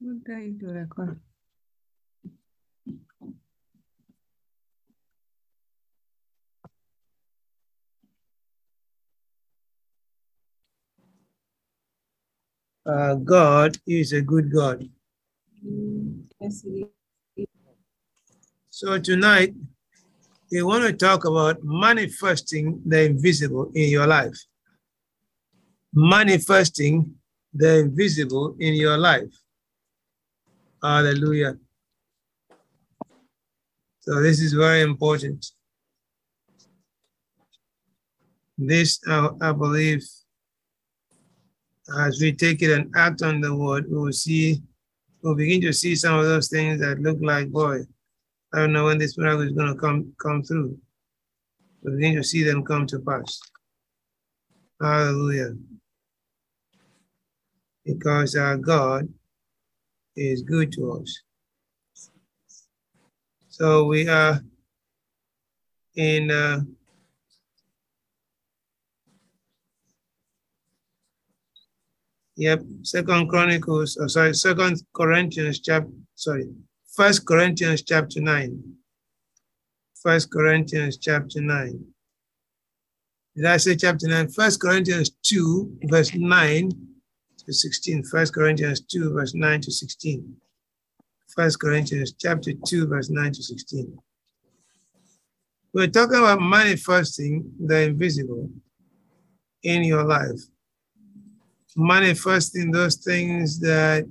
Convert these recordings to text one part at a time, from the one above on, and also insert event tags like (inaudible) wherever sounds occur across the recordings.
What day do record? Uh, God is a good God. Yes. So tonight, we want to talk about manifesting the invisible in your life. Manifesting the invisible in your life. Hallelujah. So this is very important. This, uh, I believe, as we take it and act on the word, we will see, we'll begin to see some of those things that look like, boy, I don't know when this miracle is going to come come through. We'll begin to see them come to pass. Hallelujah. Because our God is good to us. So we are in uh, Yep, Second Chronicles, oh, sorry, Second Corinthians chapter, sorry, First Corinthians chapter nine. First Corinthians chapter nine. Did I say chapter nine? First Corinthians two, verse nine to sixteen. First Corinthians two, verse nine to sixteen. First Corinthians chapter two, verse nine to sixteen. We're talking about manifesting the invisible in your life manifesting those things that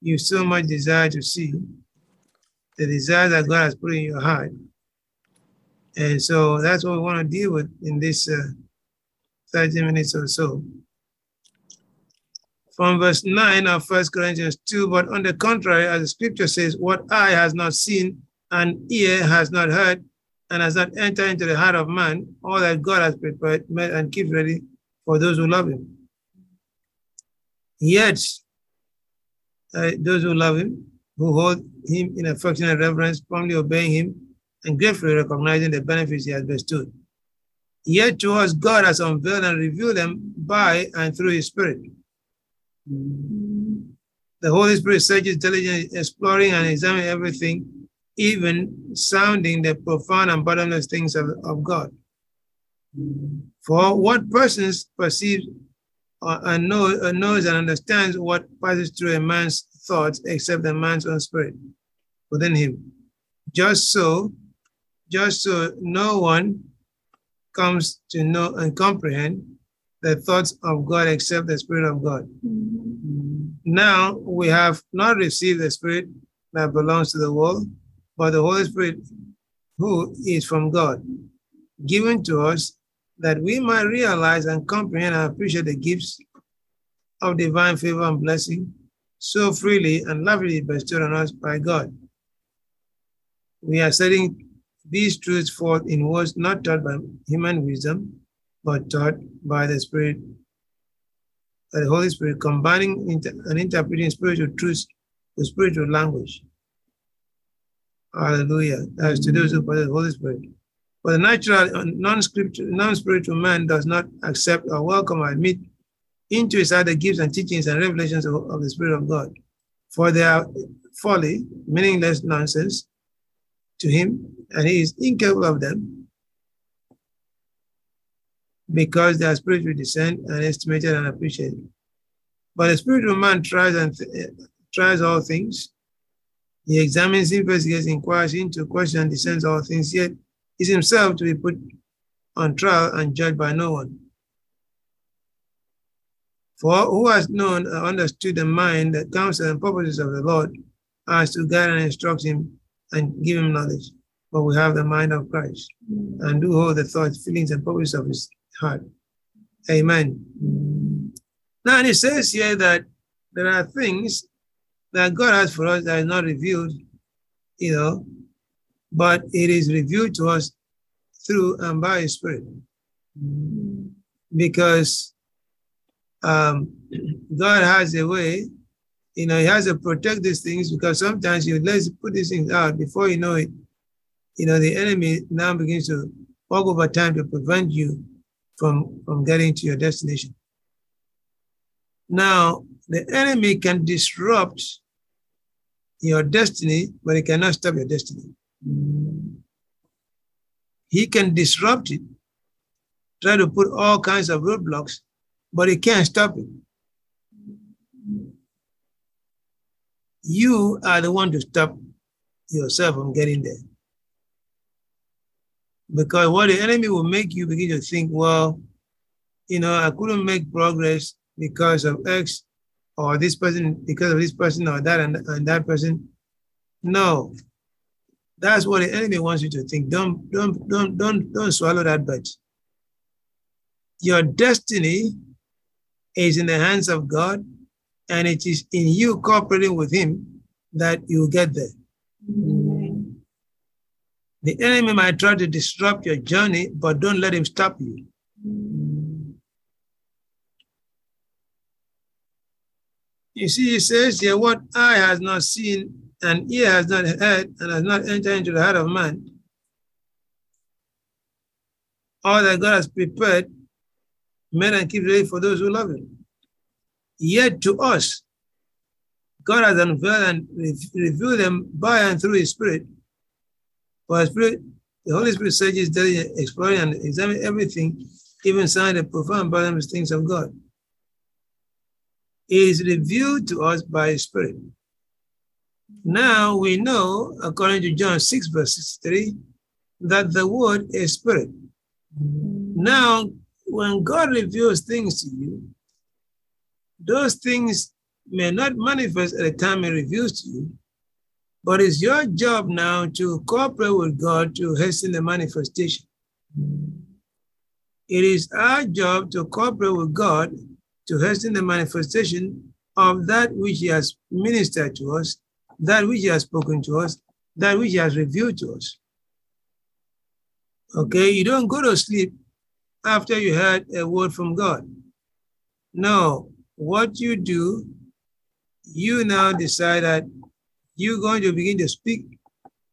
you so much desire to see, the desire that God has put in your heart. And so that's what we want to deal with in this uh, 30 minutes or so. From verse 9 of 1 Corinthians 2, but on the contrary, as the scripture says, what eye has not seen and ear has not heard and has not entered into the heart of man, all that God has prepared made and keeps ready for those who love him. Yet, uh, those who love him, who hold him in affectionate reverence, promptly obeying him, and gratefully recognizing the benefits he has bestowed. Yet to us, God has unveiled and revealed them by and through his Spirit. The Holy Spirit searches diligently, exploring and examining everything, even sounding the profound and bottomless things of, of God. For what persons perceive uh, and, know, uh, knows and understands what passes through a man's thoughts except a man's own spirit within him. Just so, just so no one comes to know and comprehend the thoughts of God except the Spirit of God. Mm-hmm. Now we have not received the Spirit that belongs to the world, but the Holy Spirit who is from God, given to us that we might realize and comprehend and appreciate the gifts of divine favor and blessing so freely and lovingly bestowed on us by God. We are setting these truths forth in words not taught by human wisdom, but taught by the Spirit, by the Holy Spirit, combining inter- and interpreting spiritual truths with spiritual language. Hallelujah. As to those who possess the Holy Spirit. But the natural, uh, non-scriptural, non-spiritual man does not accept or welcome or admit into his heart the gifts and teachings and revelations of, of the Spirit of God. For they are folly, meaningless nonsense to him, and he is incapable of them because they are spiritually discerned and estimated and appreciated. But the spiritual man tries and th- tries all things. He examines, investigates, inquires into, questions, and discerns all things, yet is himself to be put on trial and judged by no one. For who has known or understood the mind, the counsel and purposes of the Lord, as to guide and instruct him and give him knowledge? But we have the mind of Christ and do hold the thoughts, feelings, and purposes of his heart. Amen. Now, and it says here that there are things that God has for us that is not revealed, you know, but it is revealed to us through and by His Spirit. Because um, God has a way, you know, He has to protect these things because sometimes you let's put these things out before you know it, you know, the enemy now begins to walk over time to prevent you from, from getting to your destination. Now, the enemy can disrupt your destiny, but he cannot stop your destiny. He can disrupt it, try to put all kinds of roadblocks, but he can't stop it. You are the one to stop yourself from getting there. Because what the enemy will make you begin to think, well, you know, I couldn't make progress because of X or this person, because of this person or that and, and that person. No. That's what the enemy wants you to think. Don't don't don't don't don't swallow that bite. Your destiny is in the hands of God, and it is in you cooperating with Him that you get there. The enemy might try to disrupt your journey, but don't let him stop you. You see, he says here, what eye has not seen, and ear has not heard, and has not entered into the heart of man. All that God has prepared, men and keep ready for those who love him. Yet to us, God has unveiled and revealed them by and through his spirit. For spirit, the Holy Spirit searches daily, exploring and examining everything, even sign the profound bottomless things of God. It is revealed to us by spirit. Now we know, according to John 6, verse 63, that the word is spirit. Now, when God reveals things to you, those things may not manifest at the time He reveals to you, but it's your job now to cooperate with God to hasten the manifestation. It is our job to cooperate with God to hasten the manifestation of that which He has ministered to us, that which He has spoken to us, that which He has revealed to us. Okay, you don't go to sleep after you heard a word from God. No, what you do, you now decide that you're going to begin to speak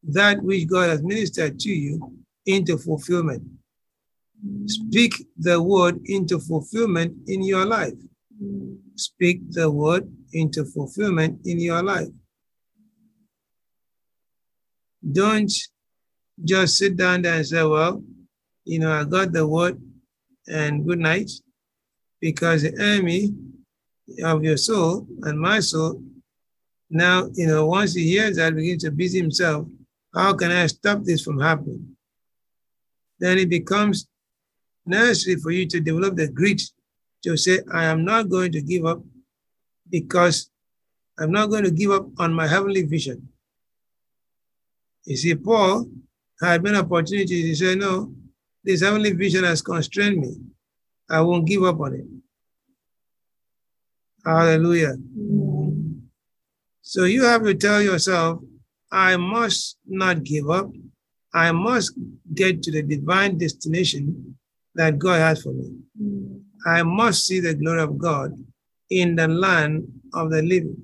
that which God has ministered to you into fulfillment. Speak the word into fulfillment in your life. Speak the word into fulfillment in your life. Don't just sit down there and say, Well, you know, I got the word and good night, because the enemy of your soul and my soul now, you know, once he hears that, begins to busy himself. How can I stop this from happening? Then it becomes necessary for you to develop the grit to say, I am not going to give up because I'm not going to give up on my heavenly vision. You see, Paul had many opportunities. He said, No, this heavenly vision has constrained me. I won't give up on it. Hallelujah. So you have to tell yourself, I must not give up. I must get to the divine destination that God has for me. Mm. I must see the glory of God in the land of the living.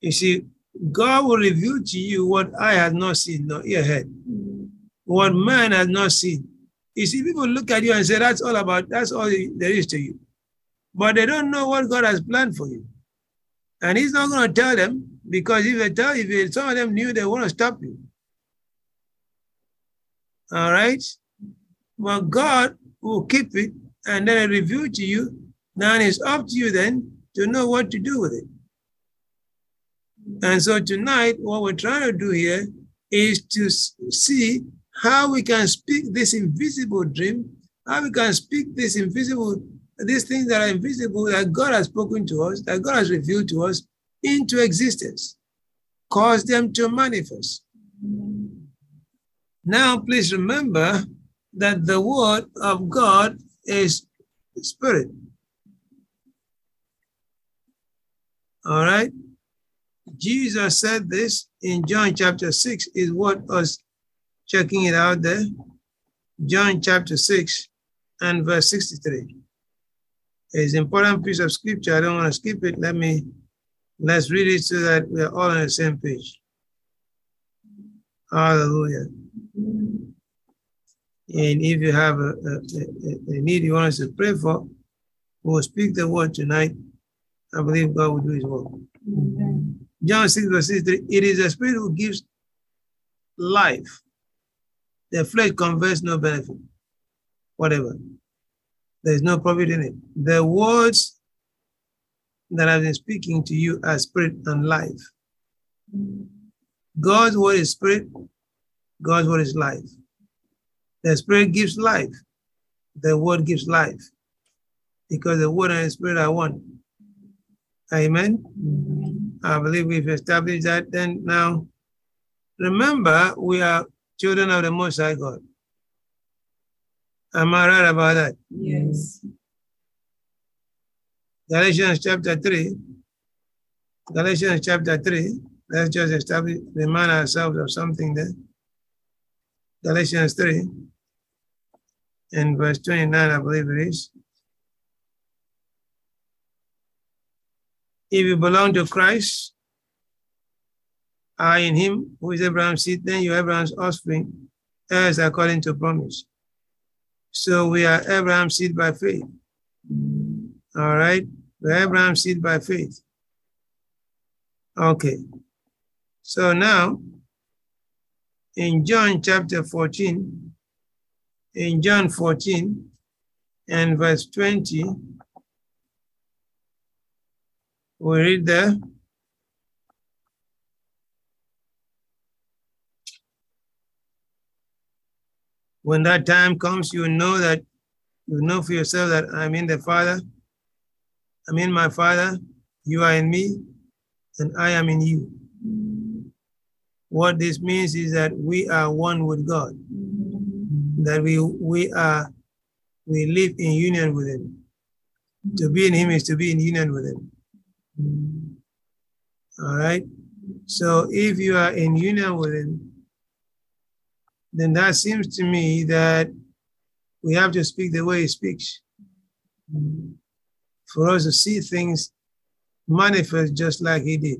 You see, God will reveal to you what eye has not seen, nor ear heard, mm. what man has not seen. You see, people look at you and say, that's all about, that's all there is to you. But they don't know what God has planned for you. And he's not going to tell them because if they tell, if some of them knew, they want to stop you. All right? But God will keep it and then reveal to you. Now it's up to you then to know what to do with it. And so tonight, what we're trying to do here is to see how we can speak this invisible dream, how we can speak this invisible, these things that are invisible that God has spoken to us, that God has revealed to us into existence, cause them to manifest. Now, please remember that the word of God is spirit. All right? Jesus said this in John chapter 6, is what us checking it out there. John chapter 6 and verse 63. It's an important piece of scripture. I don't want to skip it. Let me let's read it so that we're all on the same page. Hallelujah. And if you have a, a, a, a need you want us to pray for, we'll speak the word tonight. I believe God will do his work. Amen. John 6, verse 63, it is the spirit who gives life. The flesh conveys no benefit, whatever. There's no profit in it. The words that I've been speaking to you are spirit and life. God's word is spirit, God's word is life. The spirit gives life, the word gives life. Because the word and the spirit are one. Amen. Amen. I believe we've established that. Then now, remember, we are children of the Most High God. Am I right about that? Yes. Galatians chapter 3. Galatians chapter 3. Let's just establish, remind ourselves of something there. Galatians 3 and verse 29, I believe it is. If you belong to Christ, are in him, who is Abraham's seed, then you Abraham's offspring, as according to promise. So we are Abraham's seed by faith. Mm, all right? We're Abraham's seed by faith. Okay. So now, in John chapter 14, in John 14 and verse 20, we read there. When that time comes, you know that you know for yourself that I'm in the Father, I'm in my Father, you are in me, and I am in you. What this means is that we are one with God, that we we are we live in union with Him. To be in Him is to be in union with Him. All right. So if you are in union with Him, then that seems to me that we have to speak the way He speaks for us to see things manifest just like He did.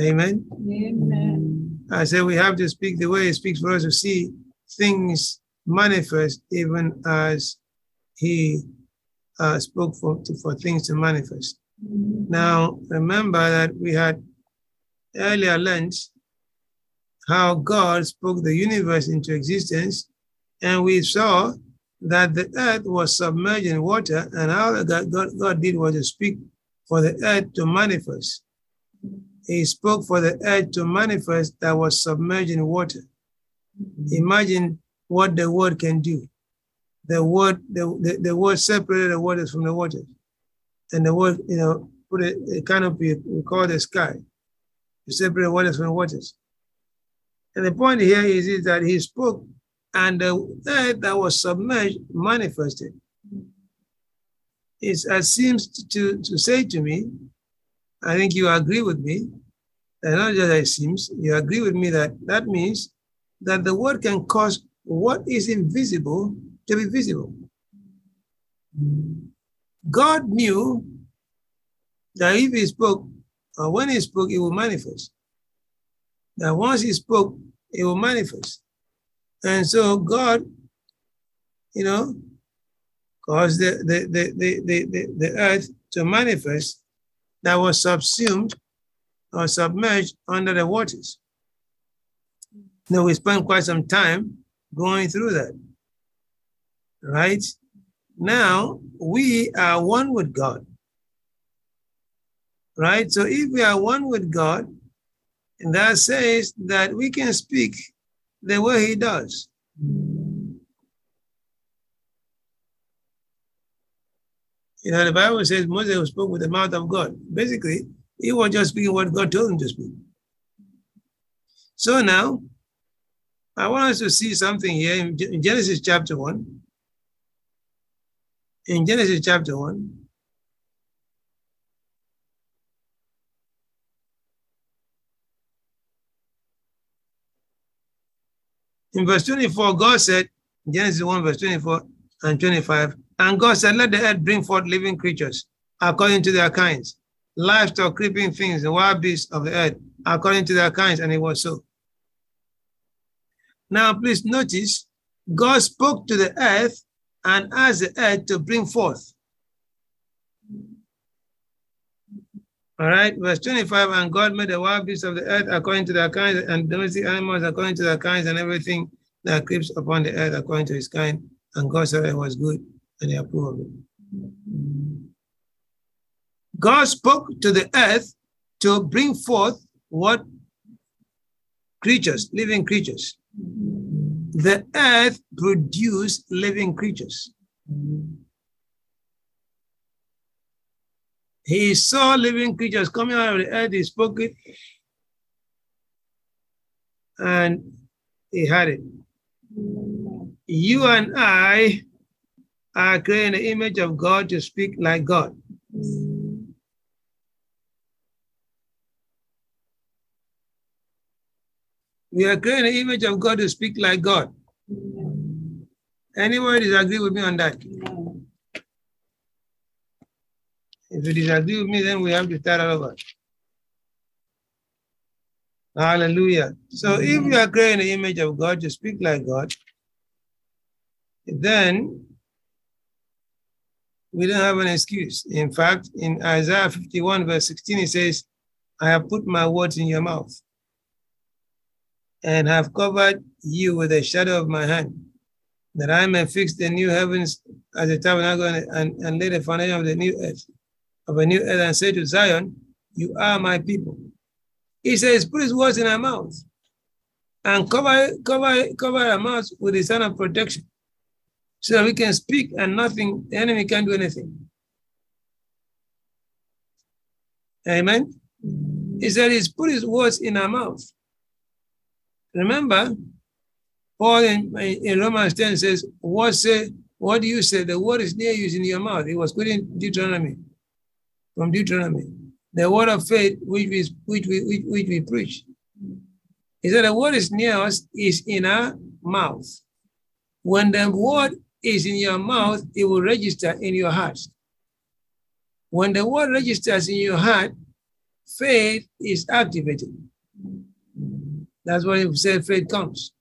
Amen. Amen. I said we have to speak the way He speaks for us to see things manifest, even as He uh, spoke for, to, for things to manifest. Now, remember that we had earlier learned how God spoke the universe into existence, and we saw that the earth was submerged in water, and all God, God, God did was to speak for the earth to manifest. He spoke for the earth to manifest that was submerged in water. Imagine what the word can do. The word, the, the, the word separated the waters from the waters. And the word, you know, put a, a canopy, we call the sky, to separate waters from waters. And the point here is, is that he spoke and the earth that was submerged manifested. It seems to, to say to me, I think you agree with me, and not just it seems, you agree with me that that means that the word can cause what is invisible to be visible. God knew that if he spoke, or when he spoke, it will manifest. That once he spoke, it will manifest. And so God, you know, caused the, the, the, the, the, the, the earth to manifest that was subsumed or submerged under the waters. Now we spent quite some time going through that. Right? Now we are one with God. Right? So if we are one with God, and that says that we can speak the way He does. You know, the Bible says Moses spoke with the mouth of God. Basically, he was just speaking what God told him to speak. So now, I want us to see something here in Genesis chapter 1. In Genesis chapter 1, in verse 24, God said, Genesis 1, verse 24 and 25, and God said, Let the earth bring forth living creatures according to their kinds, livestock, creeping things, the wild beasts of the earth according to their kinds, and it was so. Now, please notice God spoke to the earth and asked the earth to bring forth. All right, verse 25, and God made the wild beasts of the earth according to their kinds, and domestic animals according to their kinds, and everything that creeps upon the earth according to his kind. And God said it was good, and he approved it. God spoke to the earth to bring forth what creatures, living creatures. The earth produced living creatures. He saw living creatures coming out of the earth, he spoke it, and he had it. You and I are creating the image of God to speak like God. We are creating the image of God to speak like God. Anybody disagree with me on that? No. If you disagree with me, then we have to start all over. Hallelujah. So if you are creating the image of God to speak like God, then we don't have an excuse. In fact, in Isaiah 51, verse 16, it says, I have put my words in your mouth and have covered you with the shadow of my hand, that I may fix the new heavens as a tabernacle and, and, and lay the foundation of the new earth, of a new earth, and say to Zion, You are my people. He says, Put his words in our mouth and cover, cover, cover our mouths with the sign of protection so that we can speak and nothing, the enemy can't do anything. Amen. He said he's put his words in our mouth. Remember, Paul in, in Romans 10 says, what say, what do you say? The word is near you in your mouth. He was quoting Deuteronomy, from Deuteronomy. The word of faith which we, which we, which, which we preach. He said the word is near us is in our mouth. When the word is in your mouth, it will register in your heart. When the word registers in your heart, faith is activated. That's why he said faith comes.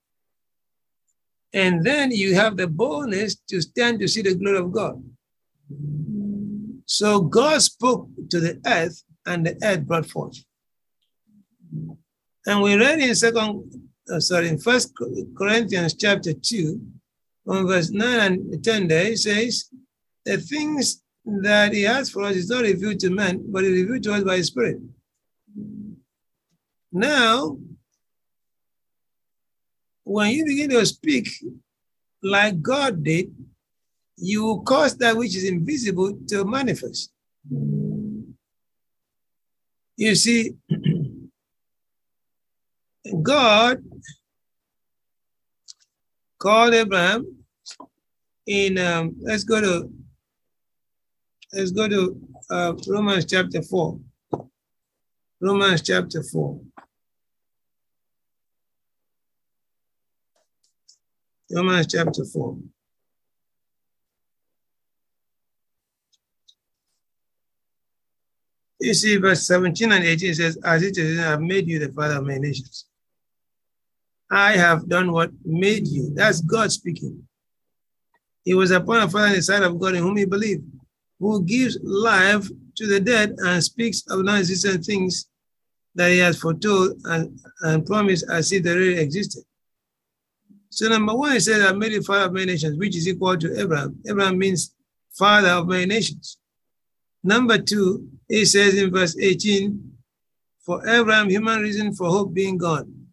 And then you have the boldness to stand to see the glory of God. So God spoke to the earth, and the earth brought forth. And we read in second, uh, sorry, in First Corinthians chapter two, on verse 9 and 10 there, it says, the things that he has for us is not revealed to men, but is revealed to us by his spirit. Now, when you begin to speak like God did, you cause that which is invisible to manifest. You see, (clears throat) God called Abraham in, um, let's go to, let's go to uh, Romans chapter 4. Romans chapter 4. Romans chapter 4. You see, verse 17 and 18 says, As it is, I have made you the father of many nations. I have done what made you. That's God speaking. He was upon a father in the sight of God in whom he believed, who gives life to the dead and speaks of non existent things that he has foretold and, and promised as if they really existed. So number one, he said, I made you father of many nations, which is equal to Abraham. Abraham means father of many nations. Number two, he says in verse 18, for Abraham, human reason for hope being gone.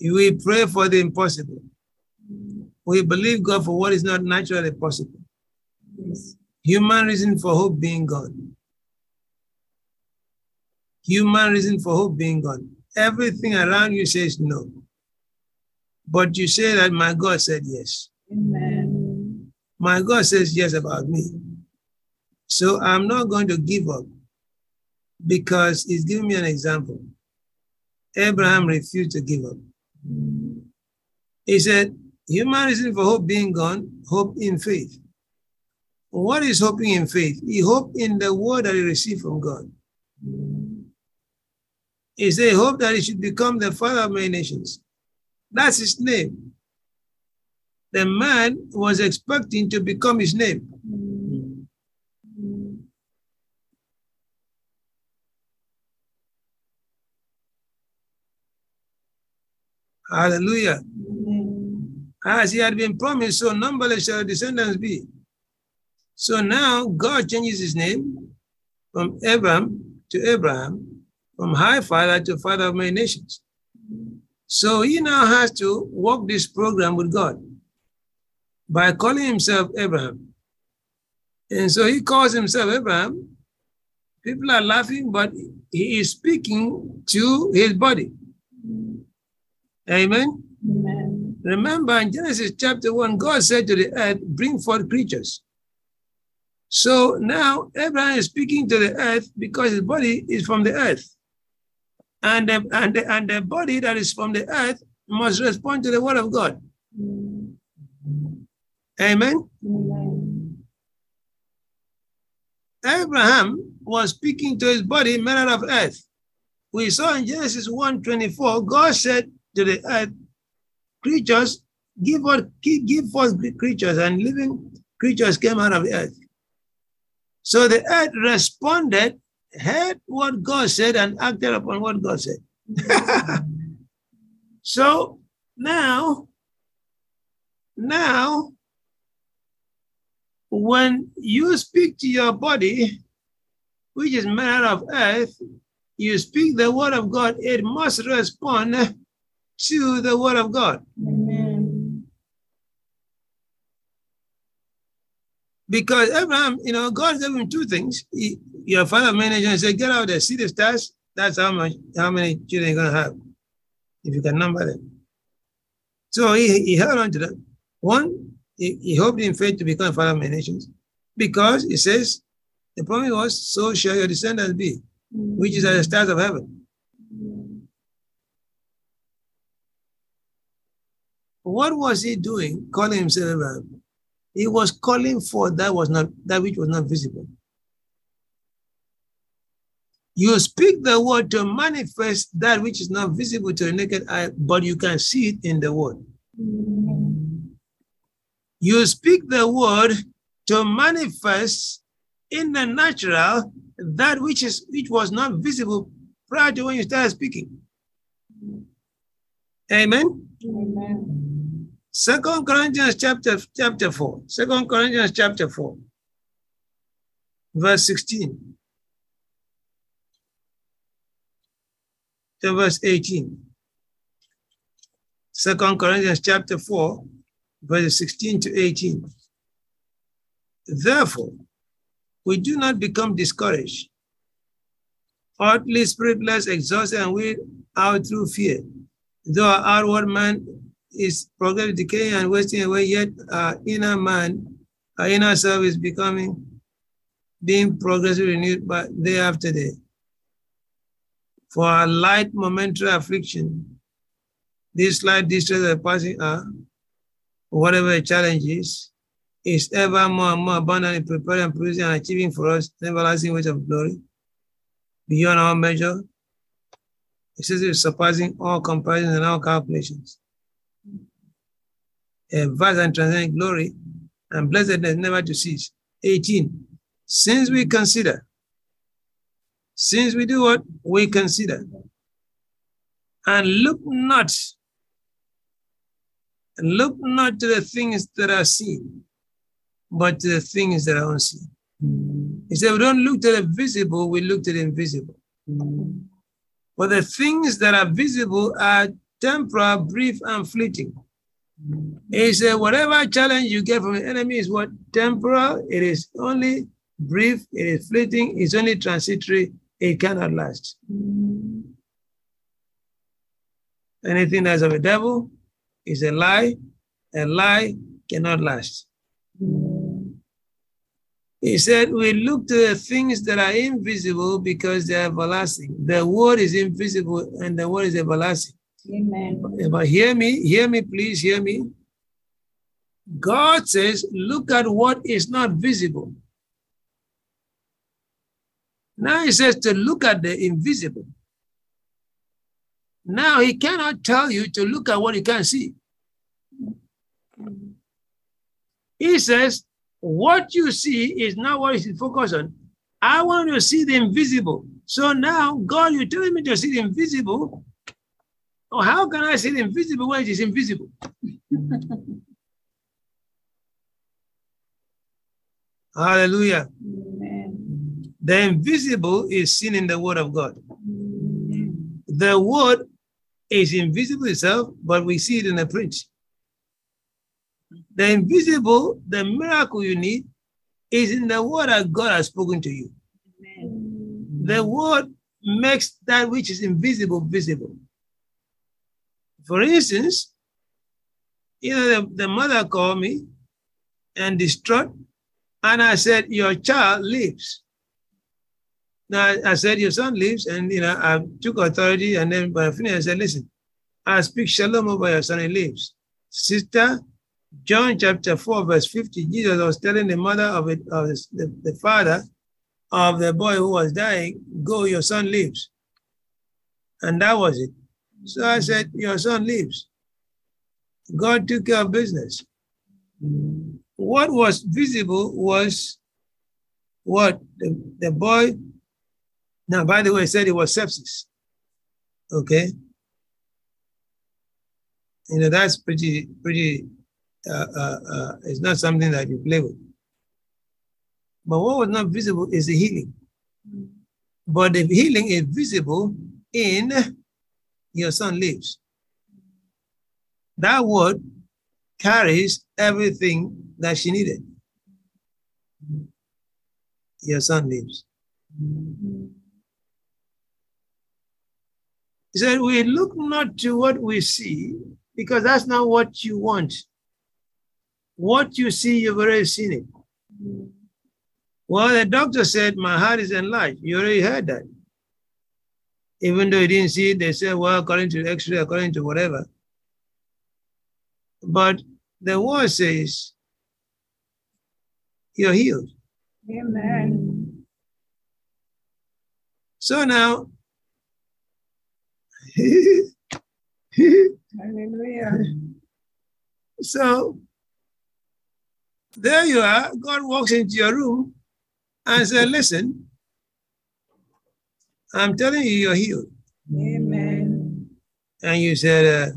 We pray for the impossible. We believe God for what is not naturally possible. Yes. Human reason for hope being gone. Human reason for hope being gone. Everything around you says no. But you say that my God said yes. Amen. My God says yes about me. So I'm not going to give up because he's giving me an example. Abraham refused to give up. He said, human reason for hope being gone, hope in faith. What is hoping in faith? He hoped in the word that he received from God. He said, hope that he should become the father of many nations. That's his name. The man was expecting to become his name. Hallelujah. As he had been promised, so numberless shall descendants be. So now God changes his name from Abram to Abraham, from high father to father of many nations. So he now has to walk this program with God by calling himself Abraham. And so he calls himself Abraham. People are laughing, but he is speaking to his body. Amen. Amen. Remember in Genesis chapter 1, God said to the earth, Bring forth creatures. So now Abraham is speaking to the earth because his body is from the earth. And the, and, the, and the body that is from the earth must respond to the word of God. Mm. Amen. Amen. Abraham was speaking to his body out of earth. We saw in Genesis 1:24, God said to the earth, creatures, give forth, give forth creatures, and living creatures came out of the earth. So the earth responded, heard what God said, and acted upon what God said. (laughs) so now, now, when you speak to your body, which is made out of earth, you speak the word of God, it must respond to the word of God. Amen. Because Abraham, you know, God gave him two things. He, your father managed and said, Get out there, see the stars. That's how much, how many children you're gonna have, if you can number them. So he, he held on to that. One, he, he hoped in faith to become father of many nations. Because he says, the promise was, so shall your descendants be, which is as the stars of heaven. What was he doing, calling himself Abraham? He was calling for that was not that which was not visible. You speak the word to manifest that which is not visible to the naked eye, but you can see it in the word. You speak the word to manifest in the natural that which is which was not visible prior to when you started speaking. Amen. Amen. Second Corinthians chapter chapter 4. Second Corinthians chapter 4. Verse 16. To verse 18. Second Corinthians chapter 4, verses 16 to 18. Therefore, we do not become discouraged, hotly spiritless, exhausted, and wearied out through fear. Though our outward man is progressively decaying and wasting away, yet our inner man, our inner self is becoming, being progressively renewed by day after day. For our light momentary affliction, this light distress of passing hour, whatever the challenge is, is ever more and more abundantly preparing and producing and achieving for us an everlasting weight of glory beyond our measure, excessive surpassing all comparisons and all calculations. A vast and transcendent glory and blessedness never to cease. 18. Since we consider, since we do what? We consider. And look not, look not to the things that are seen, but to the things that are unseen. He said, we don't look to the visible, we look to the invisible. But the things that are visible are temporal, brief, and fleeting. He said, whatever challenge you get from the enemy is what temporal, it is only brief, it is fleeting, it's only transitory, it cannot last. Anything that's of a devil is a lie, a lie cannot last. He said, We look to the things that are invisible because they are everlasting. The word is invisible and the word is everlasting. Amen. But hear me, hear me, please hear me. God says, Look at what is not visible. Now he says to look at the invisible. Now he cannot tell you to look at what you can't see. He says, What you see is not what you should focus on. I want you to see the invisible. So now, God, you're telling me to see the invisible. Oh, how can I see the invisible when it is invisible? (laughs) Hallelujah. Amen. The invisible is seen in the Word of God. Amen. The Word is invisible itself, but we see it in the print. The invisible, the miracle you need, is in the Word that God has spoken to you. Amen. The Word makes that which is invisible visible. For instance, you know, the, the mother called me and distraught, and I said, Your child lives. Now I said, Your son lives, and you know, I took authority, and then by finished, I said, Listen, I speak shalom over your son, he lives. Sister, John chapter 4, verse 50, Jesus was telling the mother of, it, of the, the father of the boy who was dying, Go, your son lives. And that was it. So I said, Your son lives. God took care of business. What was visible was what the, the boy, now by the way, I said it was sepsis. Okay. You know, that's pretty, pretty, uh, uh, uh, it's not something that you play with. But what was not visible is the healing. But the healing is visible in your son lives. That word carries everything that she needed. Your son lives. He said, We look not to what we see, because that's not what you want. What you see, you've already seen it. Well, the doctor said, My heart is enlarged. You already heard that. Even though you didn't see it, they said, Well, according to x ray, according to whatever. But the word says, You're healed. Amen. So now, Hallelujah. so there you are. God walks into your room and said, Listen, I'm telling you, you're healed. Amen. And you said, uh,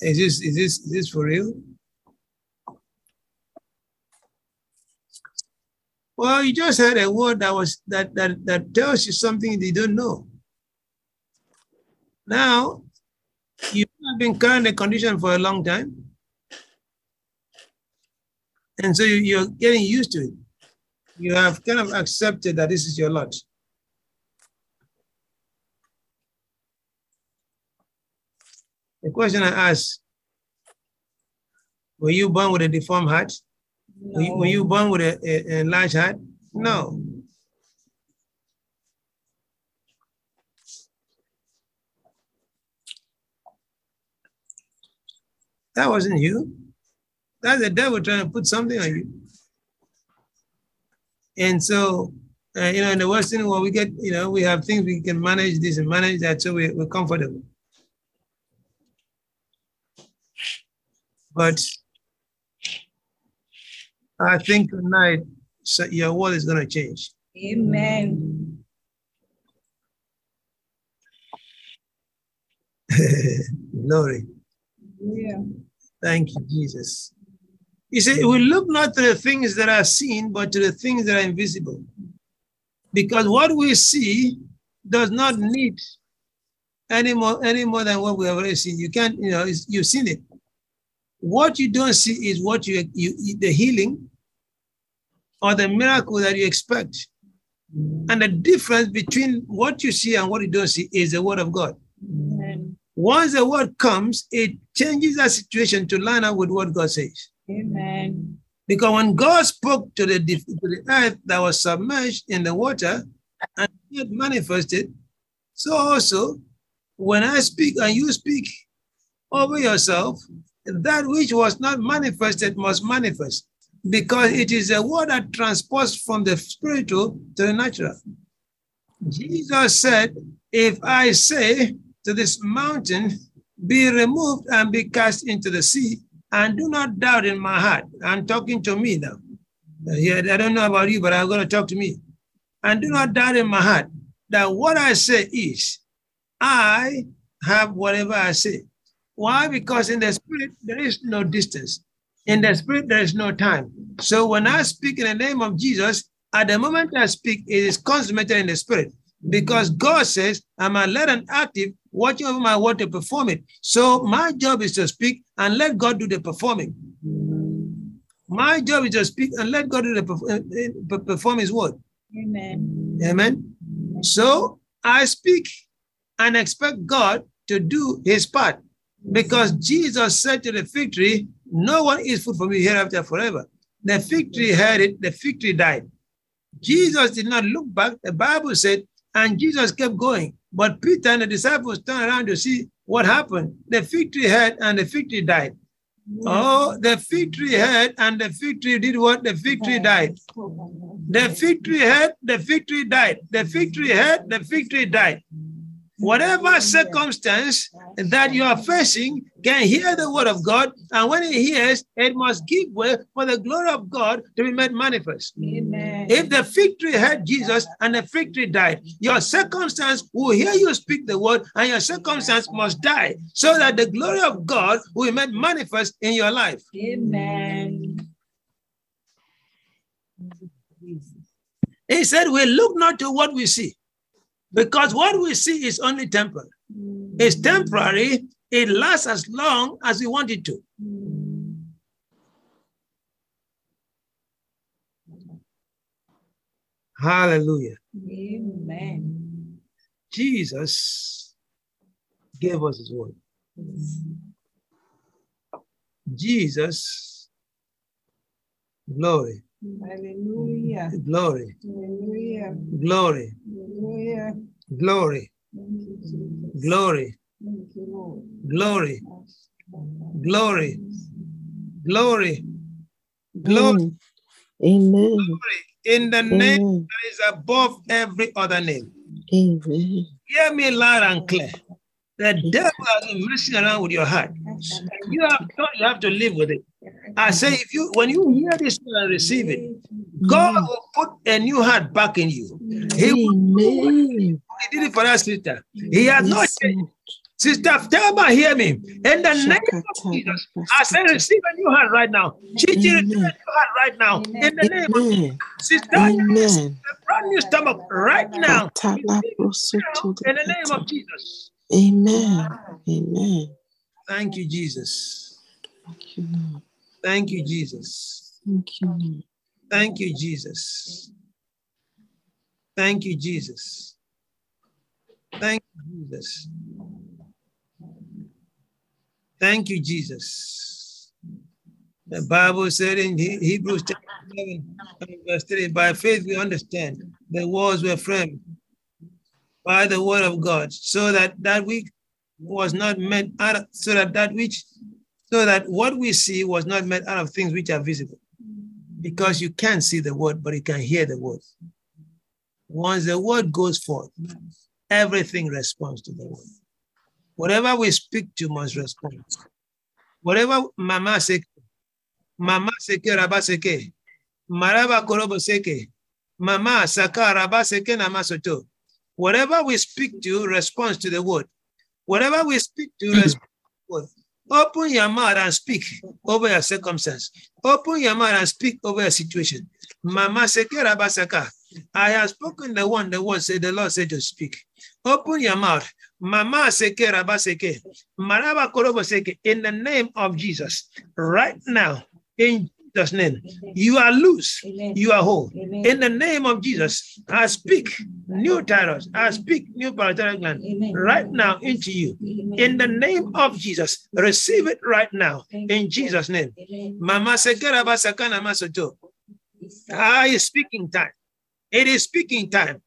is this is this is this for real? Well, you just heard a word that was that that that tells you something you don't know. Now, you have been carrying the condition for a long time, and so you, you're getting used to it. You have kind of accepted that this is your lot. The question I ask Were you born with a deformed heart? Were you, were you born with a, a, a large heart? No. That wasn't you. That's the devil trying to put something on you. And so, uh, you know, in the Western world, we get, you know, we have things we can manage this and manage that, so we, we're comfortable. But I think tonight so your world is going to change. Amen. (laughs) Glory. Hallelujah. Thank you, Jesus. He said, We look not to the things that are seen, but to the things that are invisible. Because what we see does not need any more, any more than what we have already seen. You can't, you know, you've seen it. What you don't see is what you, you the healing or the miracle that you expect. And the difference between what you see and what you don't see is the word of God. Once the word comes, it changes that situation to line up with what God says. Amen. Because when God spoke to the, to the earth that was submerged in the water and it manifested, so also when I speak and you speak over yourself, that which was not manifested must manifest because it is a word that transports from the spiritual to the natural. Jesus said, If I say to this mountain, be removed and be cast into the sea, and do not doubt in my heart. I'm talking to me now. Uh, Yeah, I don't know about you, but I'm going to talk to me. And do not doubt in my heart that what I say is, I have whatever I say. Why? Because in the spirit, there is no distance. In the spirit, there is no time. So when I speak in the name of Jesus, at the moment I speak, it is consummated in the spirit. Because God says, I'm alert and active, watching over my word to perform it. So my job is to speak and let God do the performing. My job is to speak and let God do the uh, uh, perform His word. Amen. Amen. So I speak and expect God to do his part because Jesus said to the fig tree, No one is food for me hereafter forever. The fig tree heard it, the fig tree died. Jesus did not look back. The Bible said, and Jesus kept going. But Peter and the disciples turned around to see what happened. The fig tree heard and the fig tree died. Oh, the fig tree heard and the fig tree did what? The fig tree died. The fig tree had, the fig tree died. The fig tree had, the fig tree died. Whatever circumstance that you are facing can hear the word of God, and when it hears, it must give way for the glory of God to be made manifest. Amen. If the fig tree had Jesus and the fig tree died, your circumstance will hear you speak the word, and your circumstance must die so that the glory of God will be made manifest in your life. Amen. He said, We look not to what we see, because what we see is only temporal. It's hmm. temporary, it lasts as long as we want it to. Hmm. Hallelujah. Amen. Jesus gave us his word. Hmm. Jesus, glory, Hallelujah. glory, Hallelujah. glory, Hallelujah. glory, Thank you, Jesus. glory, Thank you, Lord. glory, glory, glory, glory. Amen. In the name Amen. that is above every other name. Amen. Hear me loud and clear. The devil has been messing around with your heart. You have thought you have to live with it. I say, if you when you hear this and receive it, God mm. will put a new heart back in you. He, will- Amen. he did it for us, sister. He has not changed. Sister Thelma, hear me. In the name of Jesus, I say, receive a new heart right now. Chichi, receive a new heart right now. In the name of Amen. Sister, Amen. a brand new stomach right now. Katala Receive it prosoto now In the name of Jesus. Amen. Amen. Thank you, Jesus. Thank you, Lord. Thank you, Jesus. Thank you, Thank you, Jesus. Thank you, Jesus. Thank you, Jesus. Thank you, Jesus. The Bible said in Hebrews chapter 11, verse 3, by faith we understand the walls were framed by the word of God, so that that which was not meant, so that that which, so that what we see was not made out of things which are visible because you can't see the word, but you can hear the word. Once the word goes forth, everything responds to the word. Whatever we speak to must respond. Whatever mama seke, mama seke raba seke, maraba korobo seke, mama saka raba seke namasoto. Whatever we speak to responds to the word. Whatever we speak to (clears throat) responds to the word. Open your mouth and speak over your circumstance. Open your mouth and speak over your situation. Mama seke raba saka. I have spoken the one, the word said, the Lord said to speak. Open your mouth. Mama seke raba. Maraba korobo seke. In the name of Jesus. Right now, in Jesus' name, you are loose. Amen. You are whole. Amen. In the name of Jesus, I speak new titles. I speak new parathyroid gland right now into you. In the name of Jesus, receive it right now. In Jesus' name. Mama masoto. Ah, it's speaking time. It is speaking time.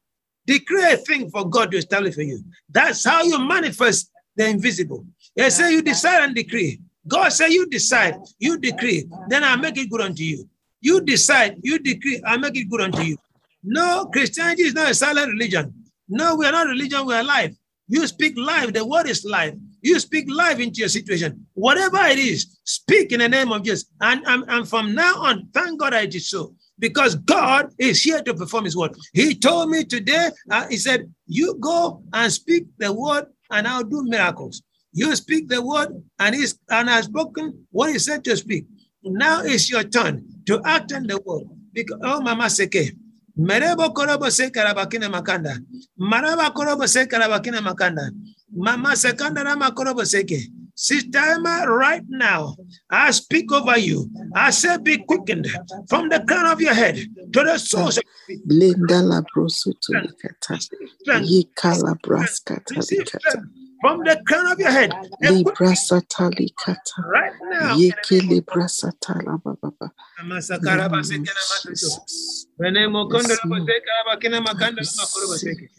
Declare a thing for God to establish for you. That's how you manifest the invisible. They say you decide and decree. God say you decide, you decree, then I make it good unto you. You decide, you decree, I make it good unto you. No, Christianity is not a silent religion. No, we are not religion, we are life. You speak life. The word is life. You speak life into your situation. Whatever it is, speak in the name of Jesus. And, and, and from now on, thank God I did so. Because God is here to perform his word. He told me today, uh, he said, You go and speak the word, and I'll do miracles. You speak the word, and he's and has spoken what he said to speak. Now it's your turn to act on the word. Because oh mama seke. Merebo korobo se karabakina makanda. Maraba korobo se karabakina makanda. Mama sekanda rama korobo seke. Sister Emma, right now, I speak over you. I say, be quickened from the crown of your head to the source of Linda la brosuto likata. strength. Yikala braskata Receive likata. strength from the crown of your head. Libra satali kata. right now. Yiki libra satala baba. Mama sakaraba seke na matoto. Jesus. Mokondo Yes, robo Lord. seke makanda rama korobo Receive.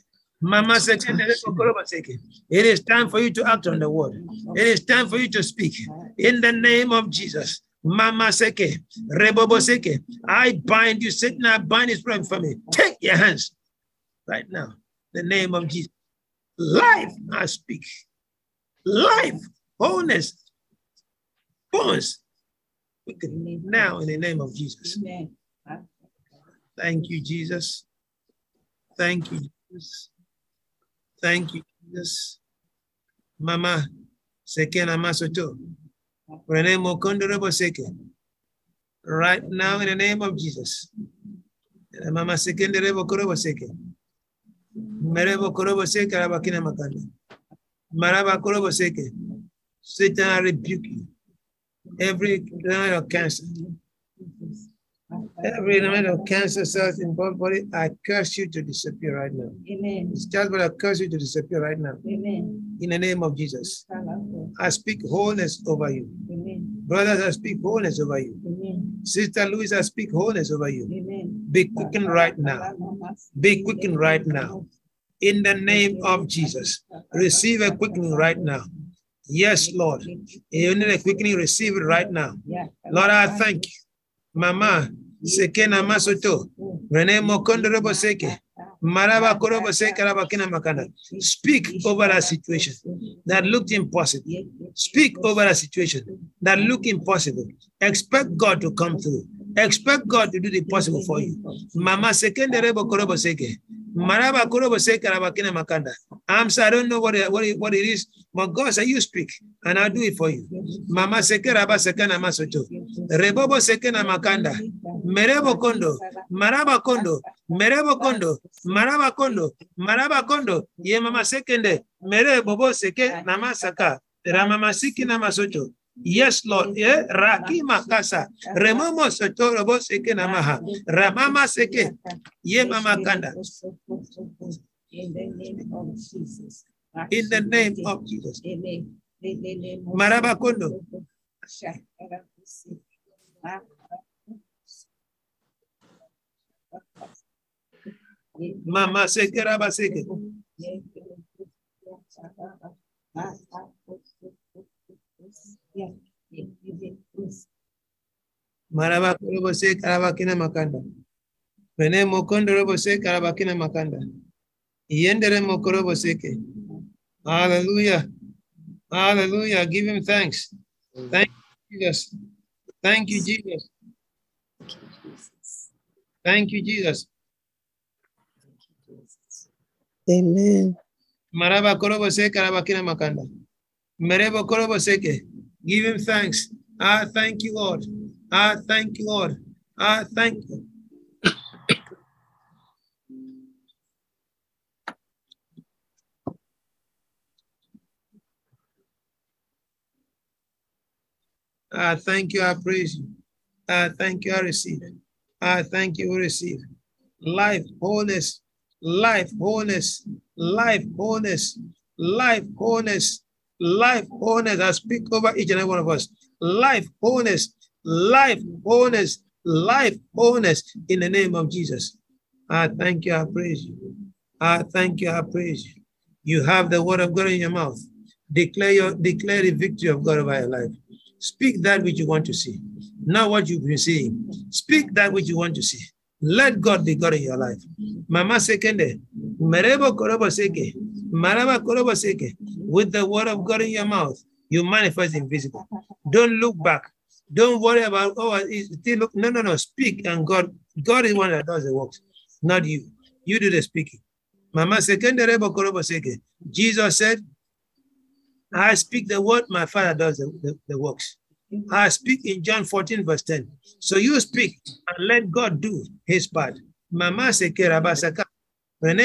Mama sekende rebo korobo seke. It is time for you to act on the word. It is time for you to speak in the name of Jesus. Mama seke, rebobo seke. I bind you, Satan. I bind his from me. Take your hands right now. The name of Jesus. Life, I speak. Life, wholeness, bones. Now, in the name of Jesus. Amen. Thank you, Jesus. Thank you, Jesus. Thank you, Jesus. Mama, seke na masoto. Rene mokondo robo seke. Right now, in the name of Jesus. Mama sekende rebo korobo seke. Merebo korobo seke rabakina makanda. Maraba korobo seke. Satan, I rebuke you. Every kind of cancer, every element of cancer cells in both body, I curse you to disappear right now. Amen. It's just but I curse you to disappear right now. Amen. In the name of Jesus. I speak wholeness over you. Brothers, I speak wholeness over you. Amen. Sister Louise, I speak wholeness over you. Amen. Be quickened right now. Be quickened right now. In the name of Jesus. Receive a quickening right now. Yes, Lord. You need a quickening, receive it right now. Lord, I thank you. Mama, sekena masoto. Rene mokondo robo seke. Speak over a situation that looked impossible. Speak over a situation that looked impossible. Expect God to come through. Expect God to do the possible for you. Mama sekende rebo korobo seke. Maraba korobo seke rabakina makanda. I'm sorry, I don't know what it, what it, what it is, but God said, you speak and I'll do it for you. Mama seke raba sekena masoto. Rebobo sekena makanda. Merebo kondo. Maraba kondo. Merebo kondo. Maraba kondo. Maraba kondo. Ye mama sekende. Mere bobo seke namasaka. Ramama siki namasoto. Yes, Lord. Yeah, Raki Makasa. Remomo soto robo seke namaha. Ramama seke. Ye mama kanda. In the name of Jesus. In the name of Jesus. Maraba kondo. Mama seke raba seke. Maraba robo seke rabakina makanda. Pene mokondo robo seke rabakina makanda. Yendere mokorobo seke. Hallelujah. Hallelujah. Give him thanks. Thank you, Jesus. Thank you, Jesus. Thank you, Jesus. Amen. Maraba korobo seke rabakina makanda. Give him thanks. I thank you, Lord. I thank you, Lord. I thank you. I thank you, I praise you. I thank you, I receive. I thank you, we receive. Life, wholeness, life, wholeness, life, wholeness, life, wholeness, life, wholeness. I speak over each and every one of us. Life, wholeness, life, wholeness, life, wholeness in the name of Jesus. I thank you, I praise you. I thank you, I praise you. You have the word of God in your mouth. Declare your declare the victory of God over your life. Speak that which you want to see, not what you've been seeing. Speak that which you want to see. Let God be God in your life. Mama sekende, merebo korobo seke. With the word of God in your mouth, you manifest invisible. Don't look back. Don't worry about oh still look no no no speak and God God is one that does the works, not you. You do the speaking. Mama. Jesus said, I speak the word, my father does the, the, the works. I speak in John 14, verse 10. So you speak and let God do his part. Mama Lord,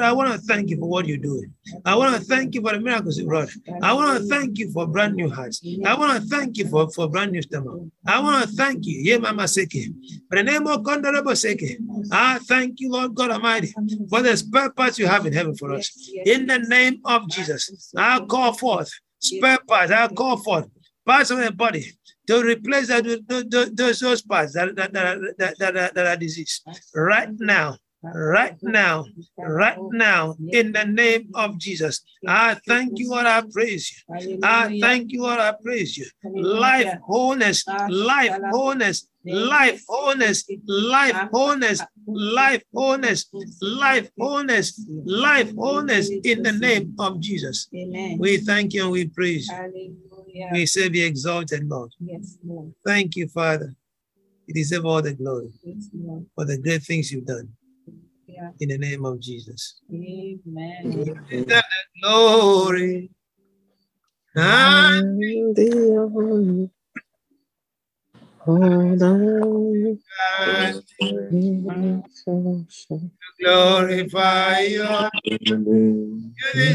I want to thank you for what you're doing. I want to thank you for the miracles you brought. I want to thank you for brand new hearts. I want to thank you for, for brand new stomach. I want to thank you. Yeah, Mama Seke. I thank you, Lord God Almighty, for the spare parts you have in heaven for us. In the name of Jesus, I call forth spare parts. I call forth parts of the body to replace that, those, those, those parts that, that, that, that, that, are, that are diseased. Right now, right now, right now, in the name of Jesus. I thank you, and I praise you. I thank you, and I praise you. Life, wholeness, life, wholeness, life, wholeness, life, wholeness, life, wholeness, life, wholeness, life, wholeness, in the name of Jesus. Amen. We thank you and we praise you. Hallelujah. We say, Be exalted, Lord. Yes, Lord. Thank you, Father. You deserve all the glory Yes, Lord. for the great things you've done Yeah. in the name of Jesus. Amen. You deserve glory. And And the honor. All the honor. glorify your you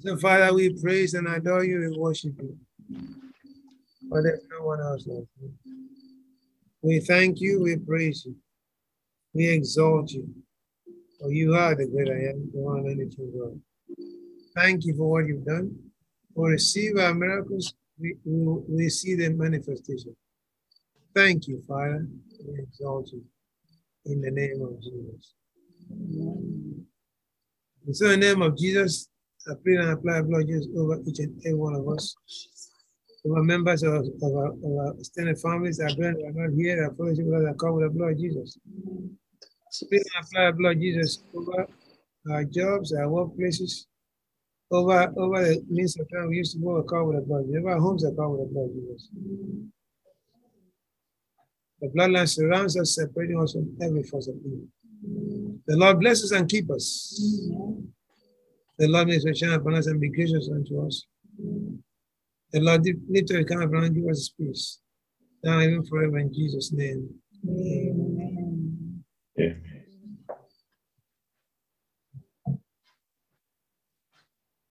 So, Father, we praise and adore you and worship you. For there's no one else like you. We thank you, we praise you, we exalt you. For you are the great I am, the one and only true God. Thank you for what you've done. For receive our miracles, we, we, we see the manifestation. Thank you, Father. We exalt you in the name of Jesus. And so in the name of Jesus, I pray and apply blood just over each and every one of us. Over members of, of, our, of our extended families, our brethren who are not here, our fellowship us, I come with the blood Jesus. Pray and apply blood Jesus over our jobs, our workplaces, over over the means of time we used to go, I come with the blood. Over our homes, I come with the blood Jesus. The bloodline surrounds us, separating us from every force of evil. The Lord bless us and keep us. The Lord makes his shine upon us and be gracious unto us. The Lord lift up his countenance upon us and give us peace. Now even forever in Jesus' name. Amen.